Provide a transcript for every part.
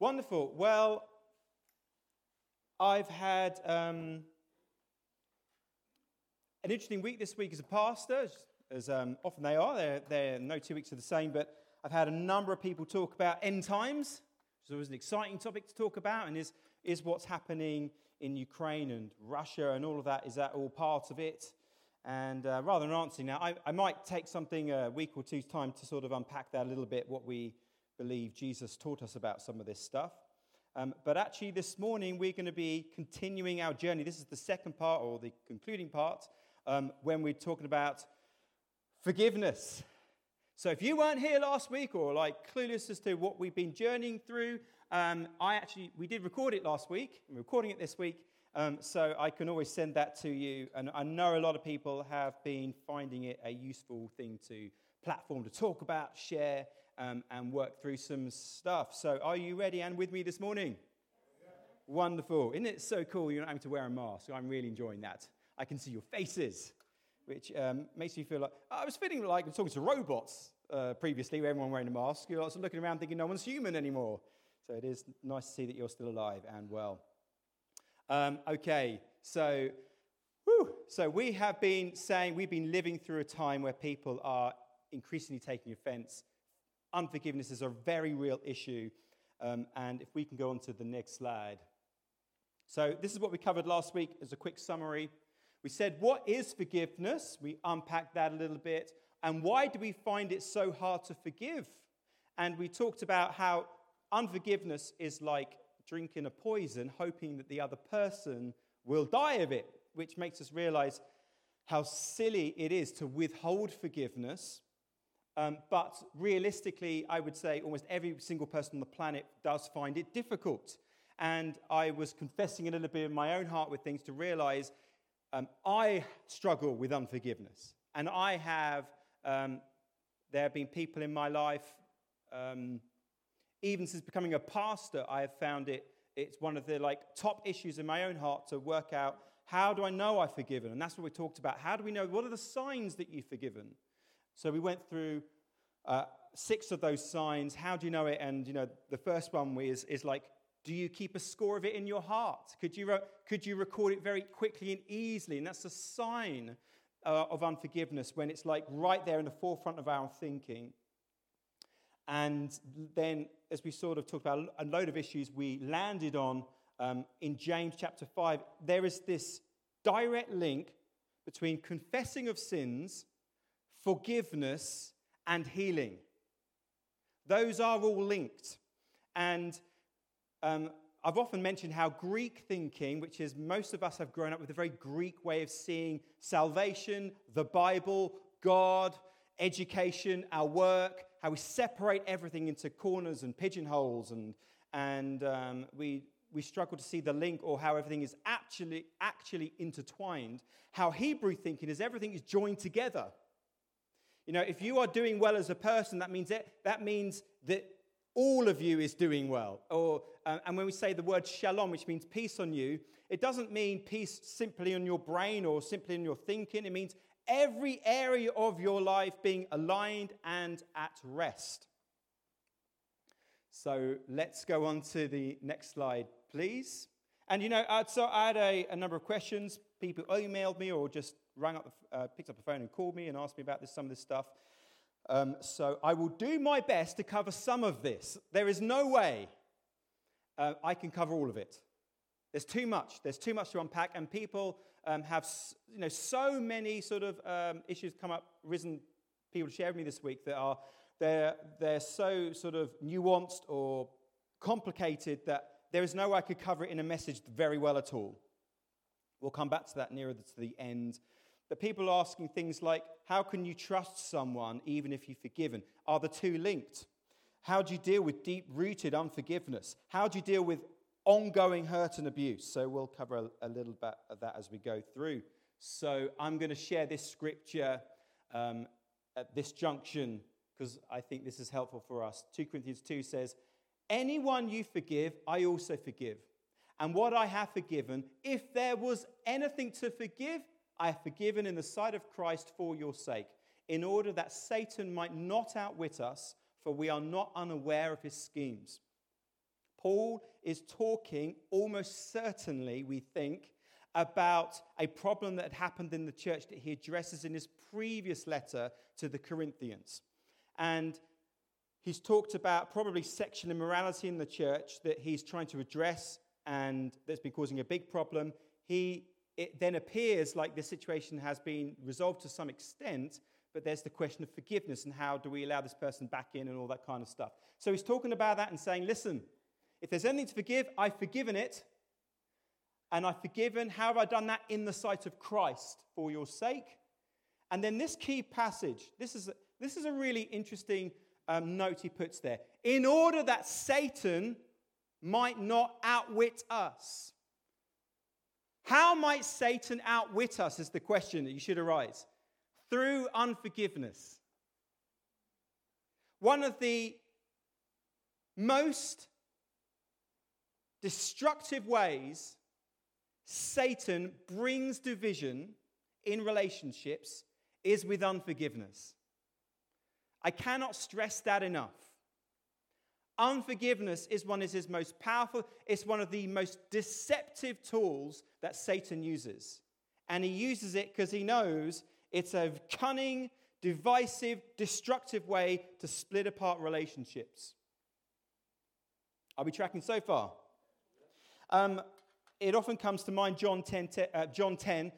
Wonderful. Well, I've had um, an interesting week this week as a pastor, as, um, often they are. They're, they're, no two weeks are the same, but I've had a number of people talk about end times, which was an exciting topic to talk about, and is, is what's happening in Ukraine and Russia and all of that. Is that all part of it? And uh, rather than answering now, I, I might take something a week or two's time to sort of unpack that a little bit, what we believe Jesus taught us about some of this stuff. Um, but actually, this morning, we're going to be continuing our journey. This is the second part, or the concluding part, um, when we're talking about forgiveness. So, if you weren't here last week or like clueless as to what we've been journeying through, um, I actually, we did record it last week. I'm recording it this week. Um, so I can always send that to you. And I know a lot of people have been finding it a useful thing to platform to talk about, share, um, and work through some stuff. So, are you ready and with me this morning? Yeah. Wonderful. Isn't it so cool you're not having to wear a mask? I'm really enjoying that. I can see your faces, which um, makes me feel like I was feeling like I'm talking to robots uh, previously, where everyone wearing a mask. You're also looking around thinking no one's human anymore. So, it is nice to see that you're still alive and well. Um, okay, so. So we have been saying we've been living through a time where people are increasingly taking offense unforgiveness is a very real issue. Um, and if we can go on to the next slide. So, this is what we covered last week as a quick summary. We said, What is forgiveness? We unpacked that a little bit. And why do we find it so hard to forgive? And we talked about how unforgiveness is like drinking a poison, hoping that the other person will die of it, which makes us realize how silly it is to withhold forgiveness um, but realistically, I would say almost every single person on the planet does find it difficult. And I was confessing a little bit in my own heart with things to realize um, I struggle with unforgiveness. And I have, um, there have been people in my life, um, even since becoming a pastor, I have found it, it's one of the like top issues in my own heart to work out how do I know I've forgiven? And that's what we talked about. How do we know? What are the signs that you've forgiven? So we went through uh, six of those signs. How do you know it? And you know, the first one is, is like, do you keep a score of it in your heart? Could you, could you record it very quickly and easily? And that's a sign uh, of unforgiveness when it's like right there in the forefront of our thinking. And then, as we sort of talked about a load of issues, we landed on um, in James chapter 5, there is this direct link between confessing of sins forgiveness, and healing. Those are all linked. And um, I've often mentioned how Greek thinking, which is most of us have grown up with a very Greek way of seeing salvation, the Bible, God, education, our work, how we separate everything into corners and pigeonholes, and, and um, we, we struggle to see the link or how everything is actually, actually intertwined. How Hebrew thinking is everything is joined together. You know, if you are doing well as a person, that means that, that means that all of you is doing well. Or, uh, and when we say the word shalom, which means peace on you, it doesn't mean peace simply on your brain or simply in your thinking. It means every area of your life being aligned and at rest. So let's go on to the next slide, please. And you know, so I had a, a number of questions. People emailed me or just rang up, uh, picked up the phone and called me and asked me about this, some of this stuff. Um, so I will do my best to cover some of this. There is no way uh, I can cover all of it. There's too much. There's too much to unpack, and people um, have you know so many sort of um, issues come up, risen. People share with me this week that are they're they're so sort of nuanced or complicated that there is no way I could cover it in a message very well at all. We'll come back to that nearer to the end but people are asking things like, how can you trust someone even if you've forgiven? Are the two linked? How do you deal with deep rooted unforgiveness? How do you deal with ongoing hurt and abuse? So we'll cover a, a, little bit of that as we go through. So I'm going to share this scripture um, at this junction because I think this is helpful for us. 2 Corinthians 2 says, Anyone you forgive, I also forgive. And what I have forgiven, if there was anything to forgive, I have forgiven in the sight of Christ for your sake, in order that Satan might not outwit us, for we are not unaware of his schemes. Paul is talking almost certainly, we think, about a problem that had happened in the church that he addresses in his previous letter to the Corinthians. And he's talked about probably sexual immorality in the church that he's trying to address and that's been causing a big problem. He, it then appears like the situation has been resolved to some extent, but there's the question of forgiveness and how do we allow this person back in and all that kind of stuff. So he's talking about that and saying, listen, if there's anything to forgive, I've forgiven it. And I've forgiven. How have I done that? In the sight of Christ for your sake. And then this key passage, this is a, this is a really interesting um, note he puts there. In order that Satan might not outwit us. How might Satan outwit us is the question that you should arise. Through unforgiveness. One of the most destructive ways Satan brings division in relationships is with unforgiveness. I cannot stress that enough. Unforgiveness is one of his most powerful, it's one of the most deceptive tools that Satan uses. And he uses it because he knows it's a cunning, divisive, destructive way to split apart relationships. Are we tracking so far? Um, it often comes to mind John 10, uh, John 10.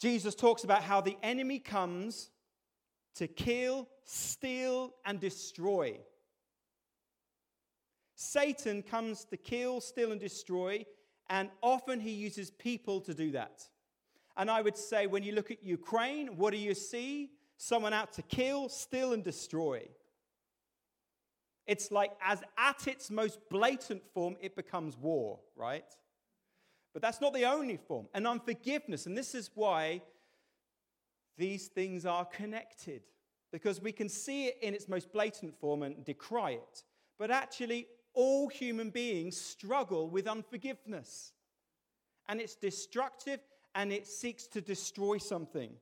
Jesus talks about how the enemy comes to kill, steal, and destroy. Satan comes to kill, steal, and destroy, and often he uses people to do that. And I would say, when you look at Ukraine, what do you see? Someone out to kill, steal, and destroy. It's like, as at its most blatant form, it becomes war, right? But that's not the only form. And unforgiveness, and this is why these things are connected, because we can see it in its most blatant form and decry it. But actually, all human beings struggle with unforgiveness. And it's destructive and it seeks to destroy something.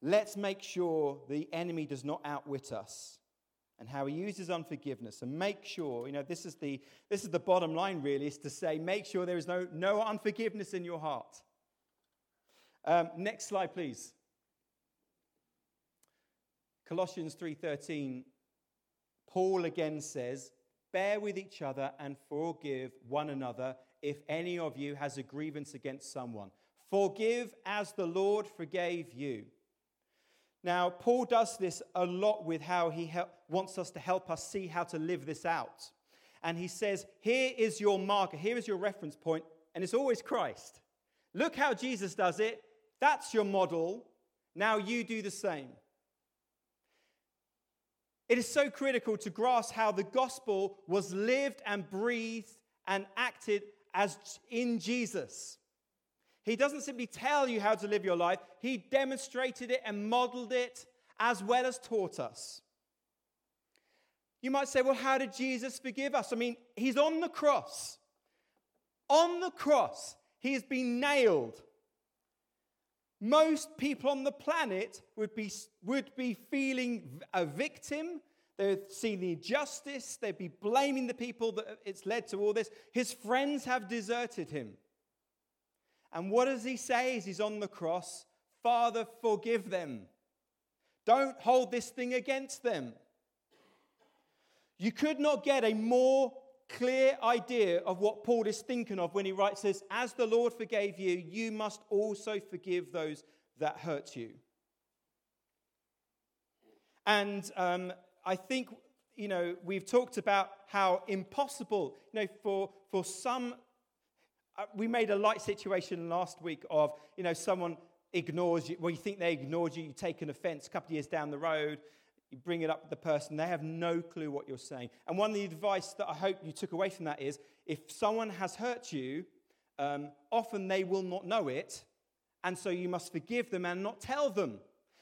Let's make sure the enemy does not outwit us and how he uses unforgiveness and make sure, you know, this is the, this is the bottom line really, is to say, make sure there is no, no unforgiveness in your heart. Um, next slide, please. Colossians 3:13 Paul again says, Bear with each other and forgive one another if any of you has a grievance against someone. Forgive as the Lord forgave you. Now, Paul does this a lot with how he help, wants us to help us see how to live this out. And he says, Here is your marker, here is your reference point, and it's always Christ. Look how Jesus does it. That's your model. Now you do the same. It is so critical to grasp how the gospel was lived and breathed and acted as in Jesus. He doesn't simply tell you how to live your life, he demonstrated it and modeled it as well as taught us. You might say, well, how did Jesus forgive us? I mean, he's on the cross. On the cross, he has been nailed. Most people on the planet would be, would be feeling a victim. They would see the injustice. They'd be blaming the people that it's led to all this. His friends have deserted him. And what does he say as he's on the cross? Father, forgive them. Don't hold this thing against them. You could not get a more clear idea of what Paul is thinking of when he writes this As the Lord forgave you, you must also forgive those that hurt you. And um, I think, you know, we've talked about how impossible, you know, for, for some, uh, we made a light situation last week of, you know, someone ignores you, well, you think they ignored you, you take an offense a couple of years down the road, you bring it up to the person, they have no clue what you're saying. And one of the advice that I hope you took away from that is if someone has hurt you, um, often they will not know it, and so you must forgive them and not tell them.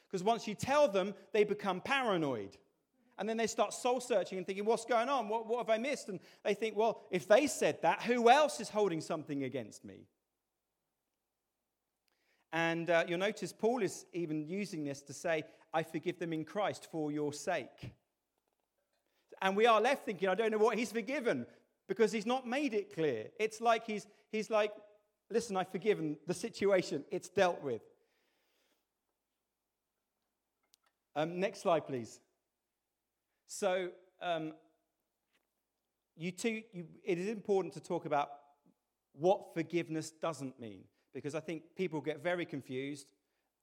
Because once you tell them, they become paranoid. And then they start soul searching and thinking, what's going on? What, what have I missed? And they think, well, if they said that, who else is holding something against me? And uh, you'll notice Paul is even using this to say, I forgive them in Christ for your sake. And we are left thinking, I don't know what he's forgiven because he's not made it clear. It's like he's, he's like, listen, I've forgiven the situation, it's dealt with. Um, next slide, please. So, um, you two, you, it is important to talk about what forgiveness doesn't mean because I think people get very confused.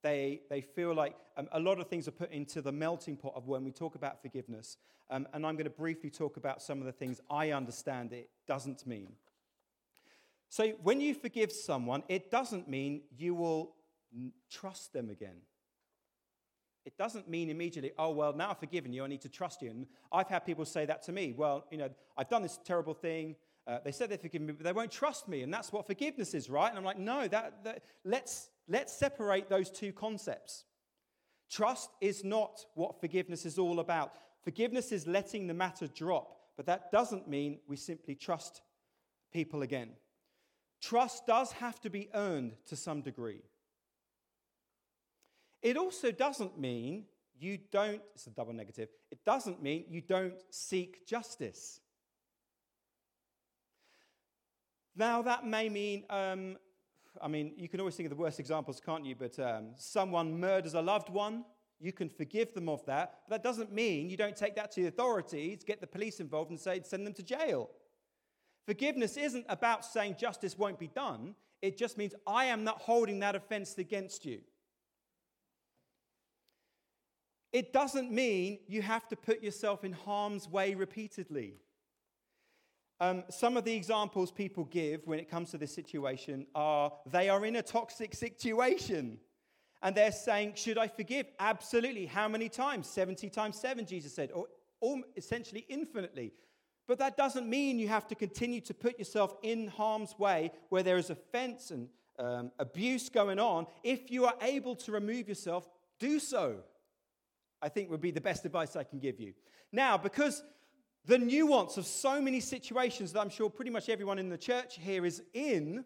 They, they feel like um, a lot of things are put into the melting pot of when we talk about forgiveness. Um, and I'm going to briefly talk about some of the things I understand it doesn't mean. So, when you forgive someone, it doesn't mean you will trust them again. It doesn't mean immediately, oh, well, now I've forgiven you, I need to trust you. And I've had people say that to me. Well, you know, I've done this terrible thing. Uh, they said they've forgiven me, but they won't trust me. And that's what forgiveness is, right? And I'm like, no, that, that, let's, let's separate those two concepts. Trust is not what forgiveness is all about. Forgiveness is letting the matter drop, but that doesn't mean we simply trust people again. Trust does have to be earned to some degree. It also doesn't mean you don't, it's a double negative, it doesn't mean you don't seek justice. Now, that may mean, um, I mean, you can always think of the worst examples, can't you? But um, someone murders a loved one, you can forgive them of that. But that doesn't mean you don't take that to the authorities, get the police involved, and say, send them to jail. Forgiveness isn't about saying justice won't be done, it just means I am not holding that offense against you. It doesn't mean you have to put yourself in harm's way repeatedly. Um, some of the examples people give when it comes to this situation are they are in a toxic situation and they're saying, Should I forgive? Absolutely. How many times? 70 times 7, Jesus said, or, or essentially infinitely. But that doesn't mean you have to continue to put yourself in harm's way where there is offense and um, abuse going on. If you are able to remove yourself, do so. I think would be the best advice I can give you. Now, because the nuance of so many situations that I'm sure pretty much everyone in the church here is in,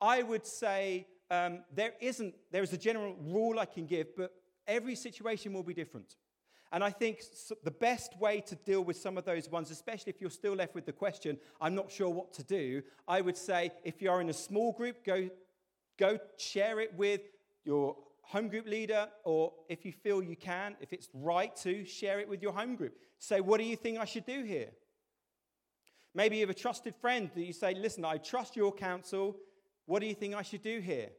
I would say um, there isn't, there is a general rule I can give, but every situation will be different. And I think the best way to deal with some of those ones, especially if you're still left with the question, I'm not sure what to do, I would say if you are in a small group, go, go share it with your home group leader, or if you feel you can, if it's right to, share it with your home group. Say, what do you think I should do here? Maybe you have a trusted friend that you say, listen, I trust your counsel. What do you think I should do here?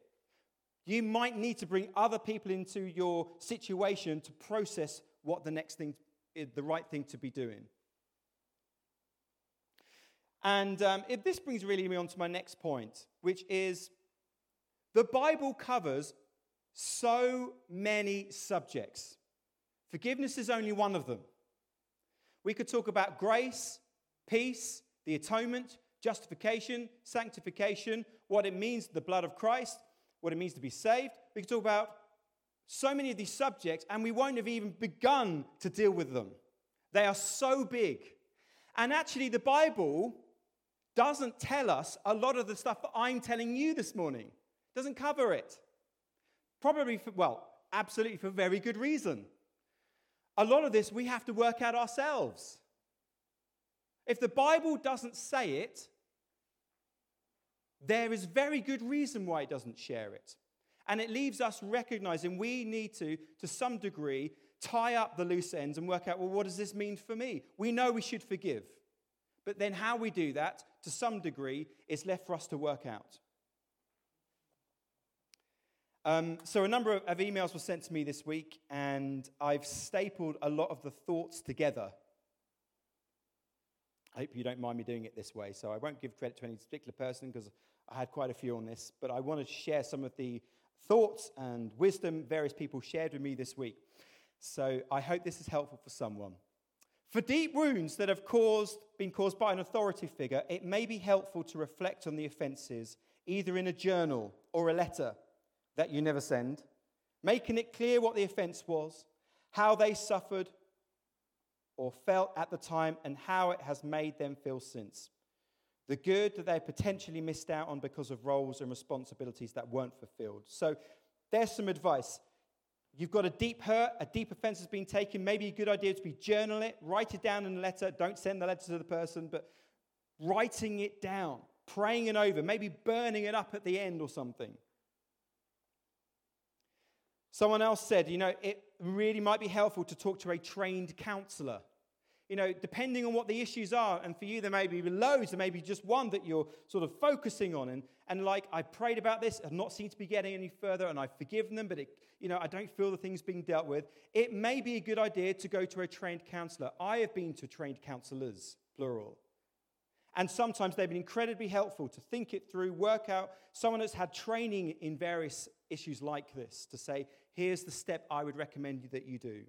You might need to bring other people into your situation to process what the next thing is the right thing to be doing. And um, it, this brings really me on to my next point, which is the Bible covers so many subjects. Forgiveness is only one of them. We could talk about grace, peace, the atonement, justification, sanctification, what it means, the blood of Christ, what it means to be saved. We could talk about so many of these subjects, and we won't have even begun to deal with them. They are so big. And actually, the Bible doesn't tell us a lot of the stuff that I'm telling you this morning. It doesn't cover it. Probably, for, well, absolutely for very good reason. A lot of this we have to work out ourselves. If the Bible doesn't say it, there is very good reason why it doesn't share it. And it leaves us recognizing we need to, to some degree, tie up the loose ends and work out well, what does this mean for me? We know we should forgive. But then how we do that, to some degree, is left for us to work out. Um, so, a number of, of emails were sent to me this week, and I've stapled a lot of the thoughts together. I hope you don't mind me doing it this way. So, I won't give credit to any particular person because I had quite a few on this, but I want to share some of the thoughts and wisdom various people shared with me this week. So, I hope this is helpful for someone. For deep wounds that have caused, been caused by an authority figure, it may be helpful to reflect on the offenses, either in a journal or a letter that you never send, making it clear what the offense was, how they suffered or felt at the time, and how it has made them feel since. The good that they potentially missed out on because of roles and responsibilities that weren't fulfilled. So there's some advice. you've got a deep hurt, a deep offense has been taken, maybe a good idea to be journal it, write it down in a letter. Don't send the letter to the person, but writing it down, praying it over, maybe burning it up at the end or something. Someone else said, you know, it really might be helpful to talk to a trained counselor. You know, depending on what the issues are, and for you, there may be loads, there may be just one that you're sort of focusing on. And, and like, I prayed about this, I've not seemed to be getting any further, and I've forgiven them, but it, you know, I don't feel the thing's being dealt with. It may be a good idea to go to a trained counselor. I have been to trained counselors, plural. And sometimes they've been incredibly helpful to think it through, work out. Someone that's had training in various issues like this to say, here's the step I would recommend that you do.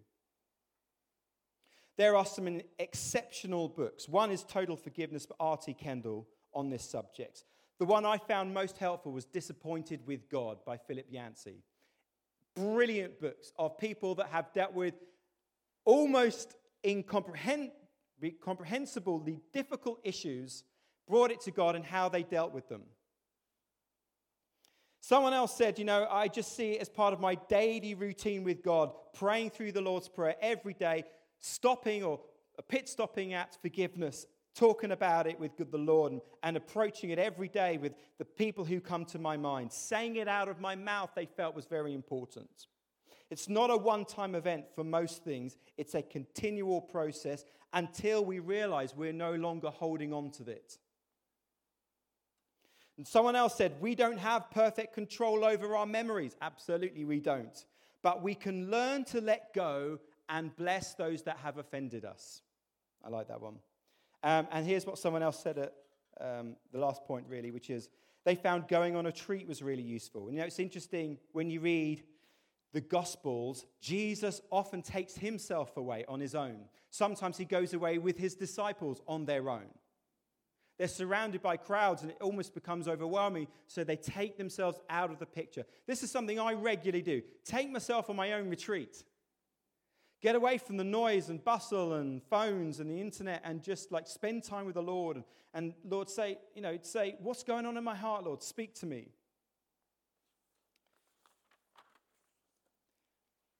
There are some exceptional books. One is Total Forgiveness by R.T. Kendall on this subject. The one I found most helpful was Disappointed with God by Philip Yancey. Brilliant books of people that have dealt with almost incomprehensibly difficult issues, brought it to God, and how they dealt with them. Someone else said, You know, I just see it as part of my daily routine with God, praying through the Lord's Prayer every day, stopping or pit stopping at forgiveness, talking about it with the Lord, and, approaching it every day with the people who come to my mind. Saying it out of my mouth, they felt was very important. It's not a one time event for most things, it's a continual process until we realize we're no longer holding on to it. And someone else said, We don't have perfect control over our memories. Absolutely, we don't. But we can learn to let go and bless those that have offended us. I like that one. Um, and here's what someone else said at um, the last point, really, which is they found going on a treat was really useful. And you know, it's interesting when you read the Gospels, Jesus often takes himself away on his own. Sometimes he goes away with his disciples on their own. They're surrounded by crowds and it almost becomes overwhelming, so they take themselves out of the picture. This is something I regularly do take myself on my own retreat. Get away from the noise and bustle and phones and the internet and just like spend time with the Lord. And, and Lord, say, you know, say, what's going on in my heart, Lord? Speak to me.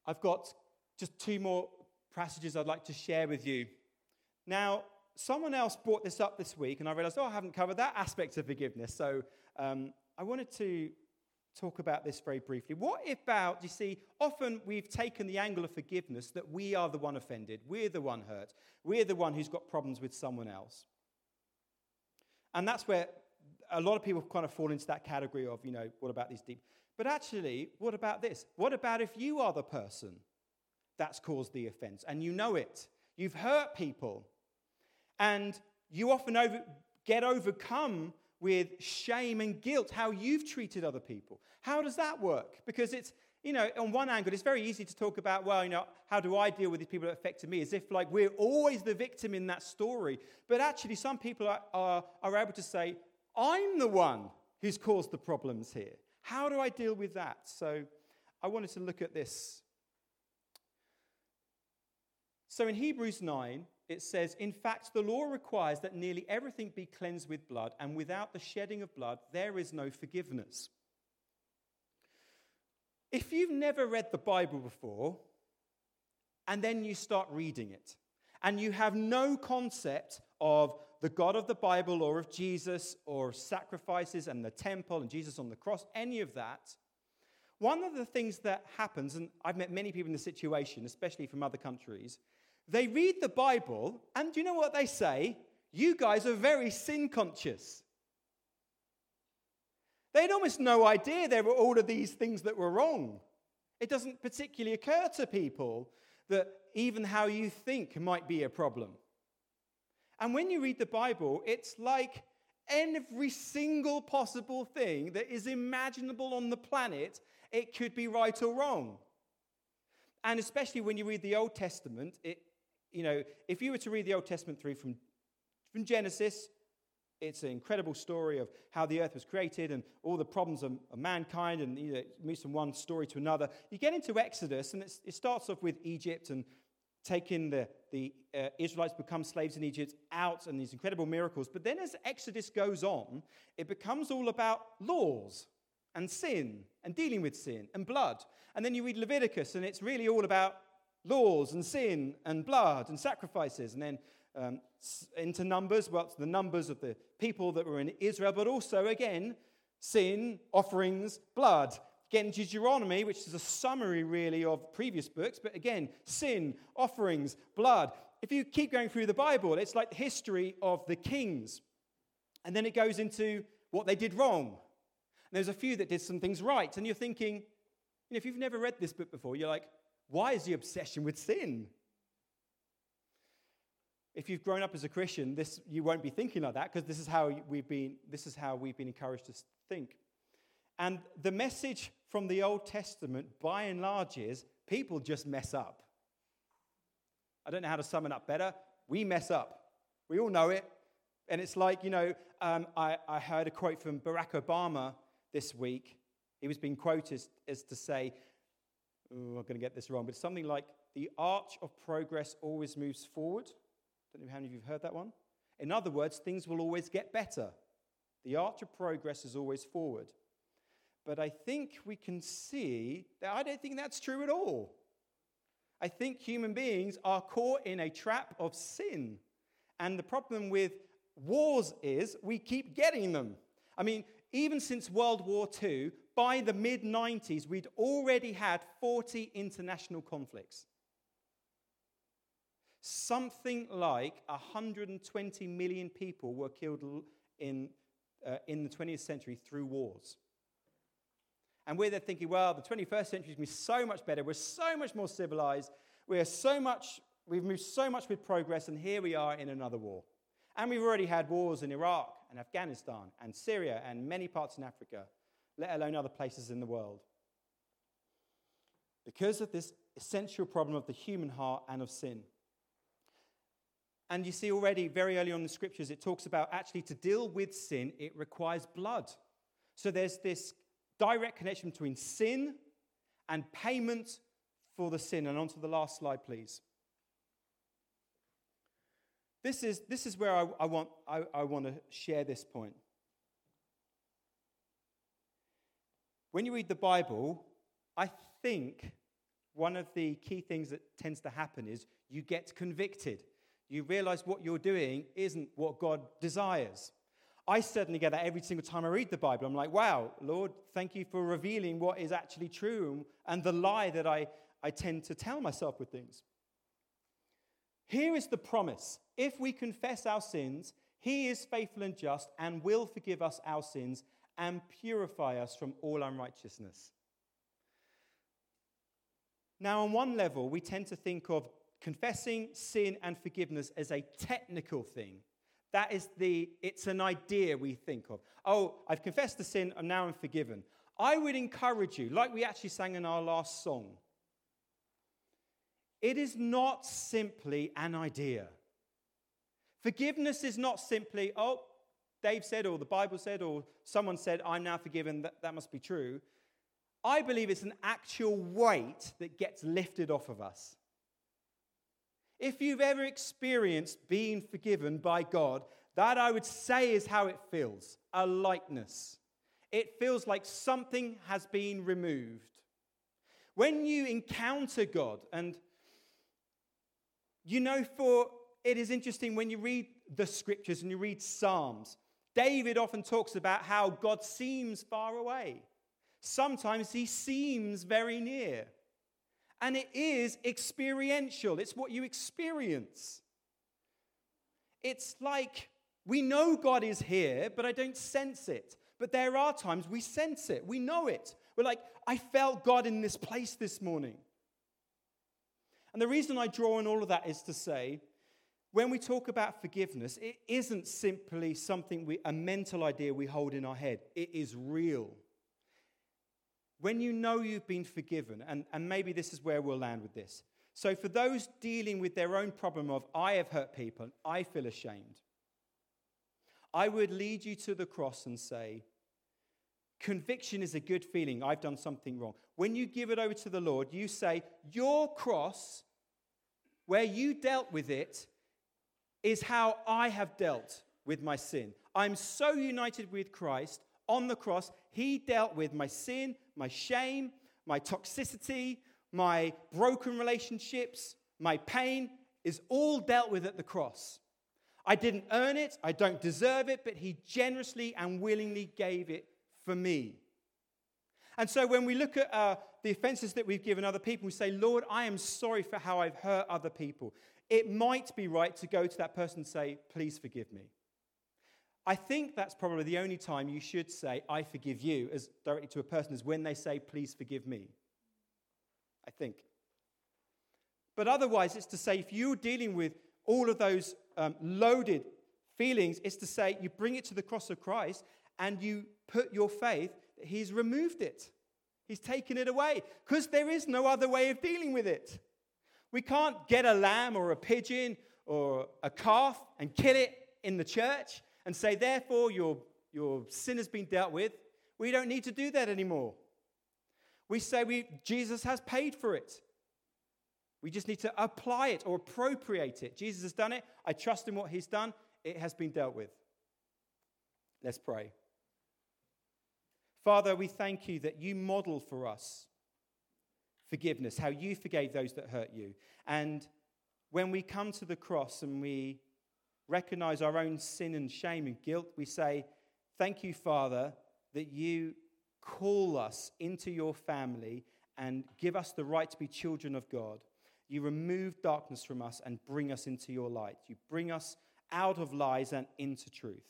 I've got just two more passages I'd like to share with you. Now, someone else brought this up this week, and I realized, oh, I haven't covered that aspect of forgiveness. So um, I wanted to talk about this very briefly. What about, you see, often we've taken the angle of forgiveness that we are the one offended, we're the one hurt, we're the one who's got problems with someone else. And that's where a lot of people kind of fall into that category of, you know, what about these deep. But actually, what about this? What about if you are the person that's caused the offense and you know it? You've hurt people and you often over, get overcome with shame and guilt, how you've treated other people. How does that work? Because it's, you know, on one angle, it's very easy to talk about, well, you know, how do I deal with these people that affected me? As if, like, we're always the victim in that story. But actually, some people are, are, are able to say, I'm the one who's caused the problems here. How do I deal with that? So I wanted to look at this. So in Hebrews 9, it says, In fact, the law requires that nearly everything be cleansed with blood, and without the shedding of blood, there is no forgiveness. If you've never read the Bible before, and then you start reading it, and you have no concept of the God of the Bible or of Jesus or sacrifices and the temple and Jesus on the cross, any of that, one of the things that happens, and I've met many people in this situation, especially from other countries, they read the Bible, and do you know what they say? You guys are very sin conscious. They had almost no idea there were all of these things that were wrong. It doesn't particularly occur to people that even how you think might be a problem. And when you read the Bible, it's like every single possible thing that is imaginable on the planet, it could be right or wrong. And especially when you read the Old Testament, it, you know, if you were to read the Old Testament through from, from Genesis, it's an incredible story of how the earth was created and all the problems of, of mankind, and you know, it moves from one story to another. You get into Exodus, and it starts off with Egypt and taking the, the uh, Israelites become slaves in Egypt out and these incredible miracles. But then as Exodus goes on, it becomes all about laws and sin and dealing with sin and blood. And then you read Leviticus, and it's really all about laws and sin and blood and sacrifices. And then um, into Numbers, well, the numbers of the people that were in Israel, but also, again, sin, offerings, blood. Again, Deuteronomy, which is a summary really of previous books, but again, sin, offerings, blood. If you keep going through the Bible, it's like the history of the kings. And then it goes into what they did wrong. And there's a few that did some things right. And you're thinking, you know, if you've never read this book before, you're like, why is the obsession with sin? If you've grown up as a Christian, this, you won't be thinking like that because this is how we've been, this is how we've been encouraged to think. And the message from the Old Testament, by and large, is people just mess up. I don't know how to sum it up better. We mess up. We all know it. And it's like, you know, um, I, I, heard a quote from Barack Obama this week. He was being quoted as, as to say, oh, I'm going to get this wrong, but something like, the arch of progress always moves forward. Don't know how many of you have heard that one. In other words, things will always get better. The arch of progress is always forward. But I think we can see that I don't think that's true at all. I think human beings are caught in a trap of sin. And the problem with wars is we keep getting them. I mean, even since World War II, by the mid 90s, we'd already had 40 international conflicts. Something like 120 million people were killed in, uh, in the 20th century through wars. And we're there thinking, well, the 21st century is going to be so much better. We're so much more civilized. We're so much, we've moved so much with progress, and here we are in another war. And we've already had wars in Iraq and Afghanistan and Syria and many parts in Africa, let alone other places in the world. Because of this essential problem of the human heart and of sin. And you see already very early on in the scriptures, it talks about actually to deal with sin, it requires blood. So there's this direct connection between sin and payment for the sin. And on to the last slide, please. This is, this is where I, I want, I, I want to share this point. When you read the Bible, I think one of the key things that tends to happen is you get convicted. You realize what you're doing isn't what God desires. I certainly get that every single time I read the Bible. I'm like, wow, Lord, thank you for revealing what is actually true and the lie that I, I tend to tell myself with things. Here is the promise if we confess our sins, he is faithful and just and will forgive us our sins and purify us from all unrighteousness. Now, on one level, we tend to think of confessing sin and forgiveness as a technical thing. That is the, it's an idea we think of. Oh, I've confessed the sin and now I'm forgiven. I would encourage you, like we actually sang in our last song, it is not simply an idea. Forgiveness is not simply, oh, Dave said, or the Bible said, or someone said, I'm now forgiven, that, that must be true. I believe it's an actual weight that gets lifted off of us. If you've ever experienced being forgiven by God, that I would say is how it feels a lightness. It feels like something has been removed. When you encounter God, and you know, for it is interesting when you read the scriptures and you read Psalms, David often talks about how God seems far away. Sometimes he seems very near. And it is experiential, it's what you experience. It's like we know God is here, but I don't sense it. But there are times we sense it, we know it. We're like, I felt God in this place this morning. And the reason I draw on all of that is to say, when we talk about forgiveness, it isn't simply something we, a mental idea we hold in our head, it is real. When you know you've been forgiven, and, and maybe this is where we'll land with this. So, for those dealing with their own problem of, I have hurt people, I feel ashamed, I would lead you to the cross and say, Conviction is a good feeling. I've done something wrong. When you give it over to the Lord, you say, Your cross, where you dealt with it, is how I have dealt with my sin. I'm so united with Christ on the cross, he dealt with my sin, my shame, my toxicity, my broken relationships, my pain is all dealt with at the cross. I didn't earn it, I don't deserve it, but he generously and willingly gave it for me. And so when we look at uh, the offenses that we've given other people, we say, Lord, I am sorry for how I've hurt other people. It might be right to go to that person and say, Please forgive me. I think that's probably the only time you should say, I forgive you, as directly to a person, is when they say, Please forgive me. I think. But otherwise, it's to say, if you're dealing with all of those um, loaded feelings, it's to say, you bring it to the cross of Christ and you put your faith that He's removed it. He's taken it away because there is no other way of dealing with it. We can't get a lamb or a pigeon or a calf and kill it in the church and say, therefore, your, your sin has been dealt with. We don't need to do that anymore. We say we, Jesus has paid for it. We just need to apply it or appropriate it. Jesus has done it. I trust in what he's done. It has been dealt with. Let's pray. Father, we thank you that you model for us forgiveness, how you forgave those that hurt you. And when we come to the cross and we recognize our own sin and shame and guilt, we say, Thank you, Father, that you call us into your family and give us the right to be children of God. You remove darkness from us and bring us into your light. You bring us out of lies and into truth.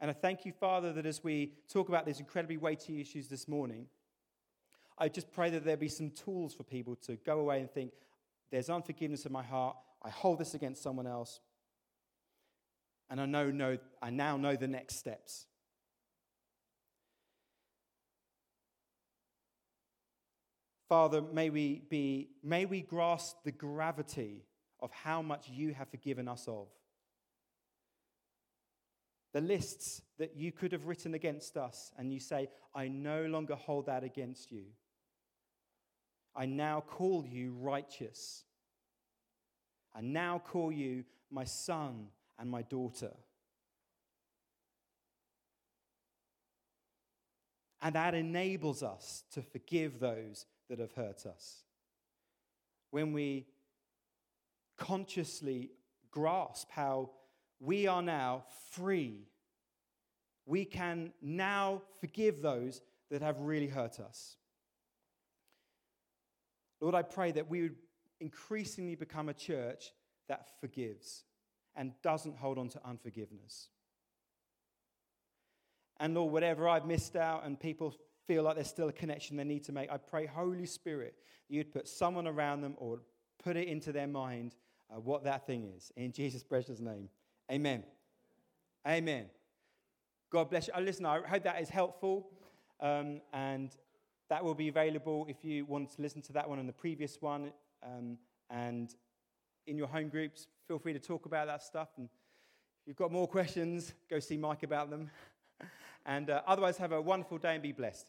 And I thank you, Father, that as we talk about these incredibly weighty issues this morning, I just pray that there be some tools for people to go away and think, there's unforgiveness in my heart. I hold this against someone else. And I, know, know, I now know the next steps. Father, may we, be, may we grasp the gravity of how much you have forgiven us of. The lists that you could have written against us, and you say, I no longer hold that against you. I now call you righteous. I now call you my son and my daughter. And that enables us to forgive those that have hurt us. When we consciously grasp how we are now free, we can now forgive those that have really hurt us. Lord, I pray that we would increasingly become a church that forgives and doesn't hold on to unforgiveness. And Lord, whatever I've missed out and people feel like there's still a connection they need to make, I pray, Holy Spirit, you'd put someone around them or put it into their mind uh, what that thing is. In Jesus' precious name. Amen. Amen. God bless you. Oh, listen, I hope that is helpful. Um, and that will be available if you want to listen to that one and the previous one. Um, and in your home groups, feel free to talk about that stuff. And if you've got more questions, go see Mike about them. and uh, otherwise, have a wonderful day and be blessed.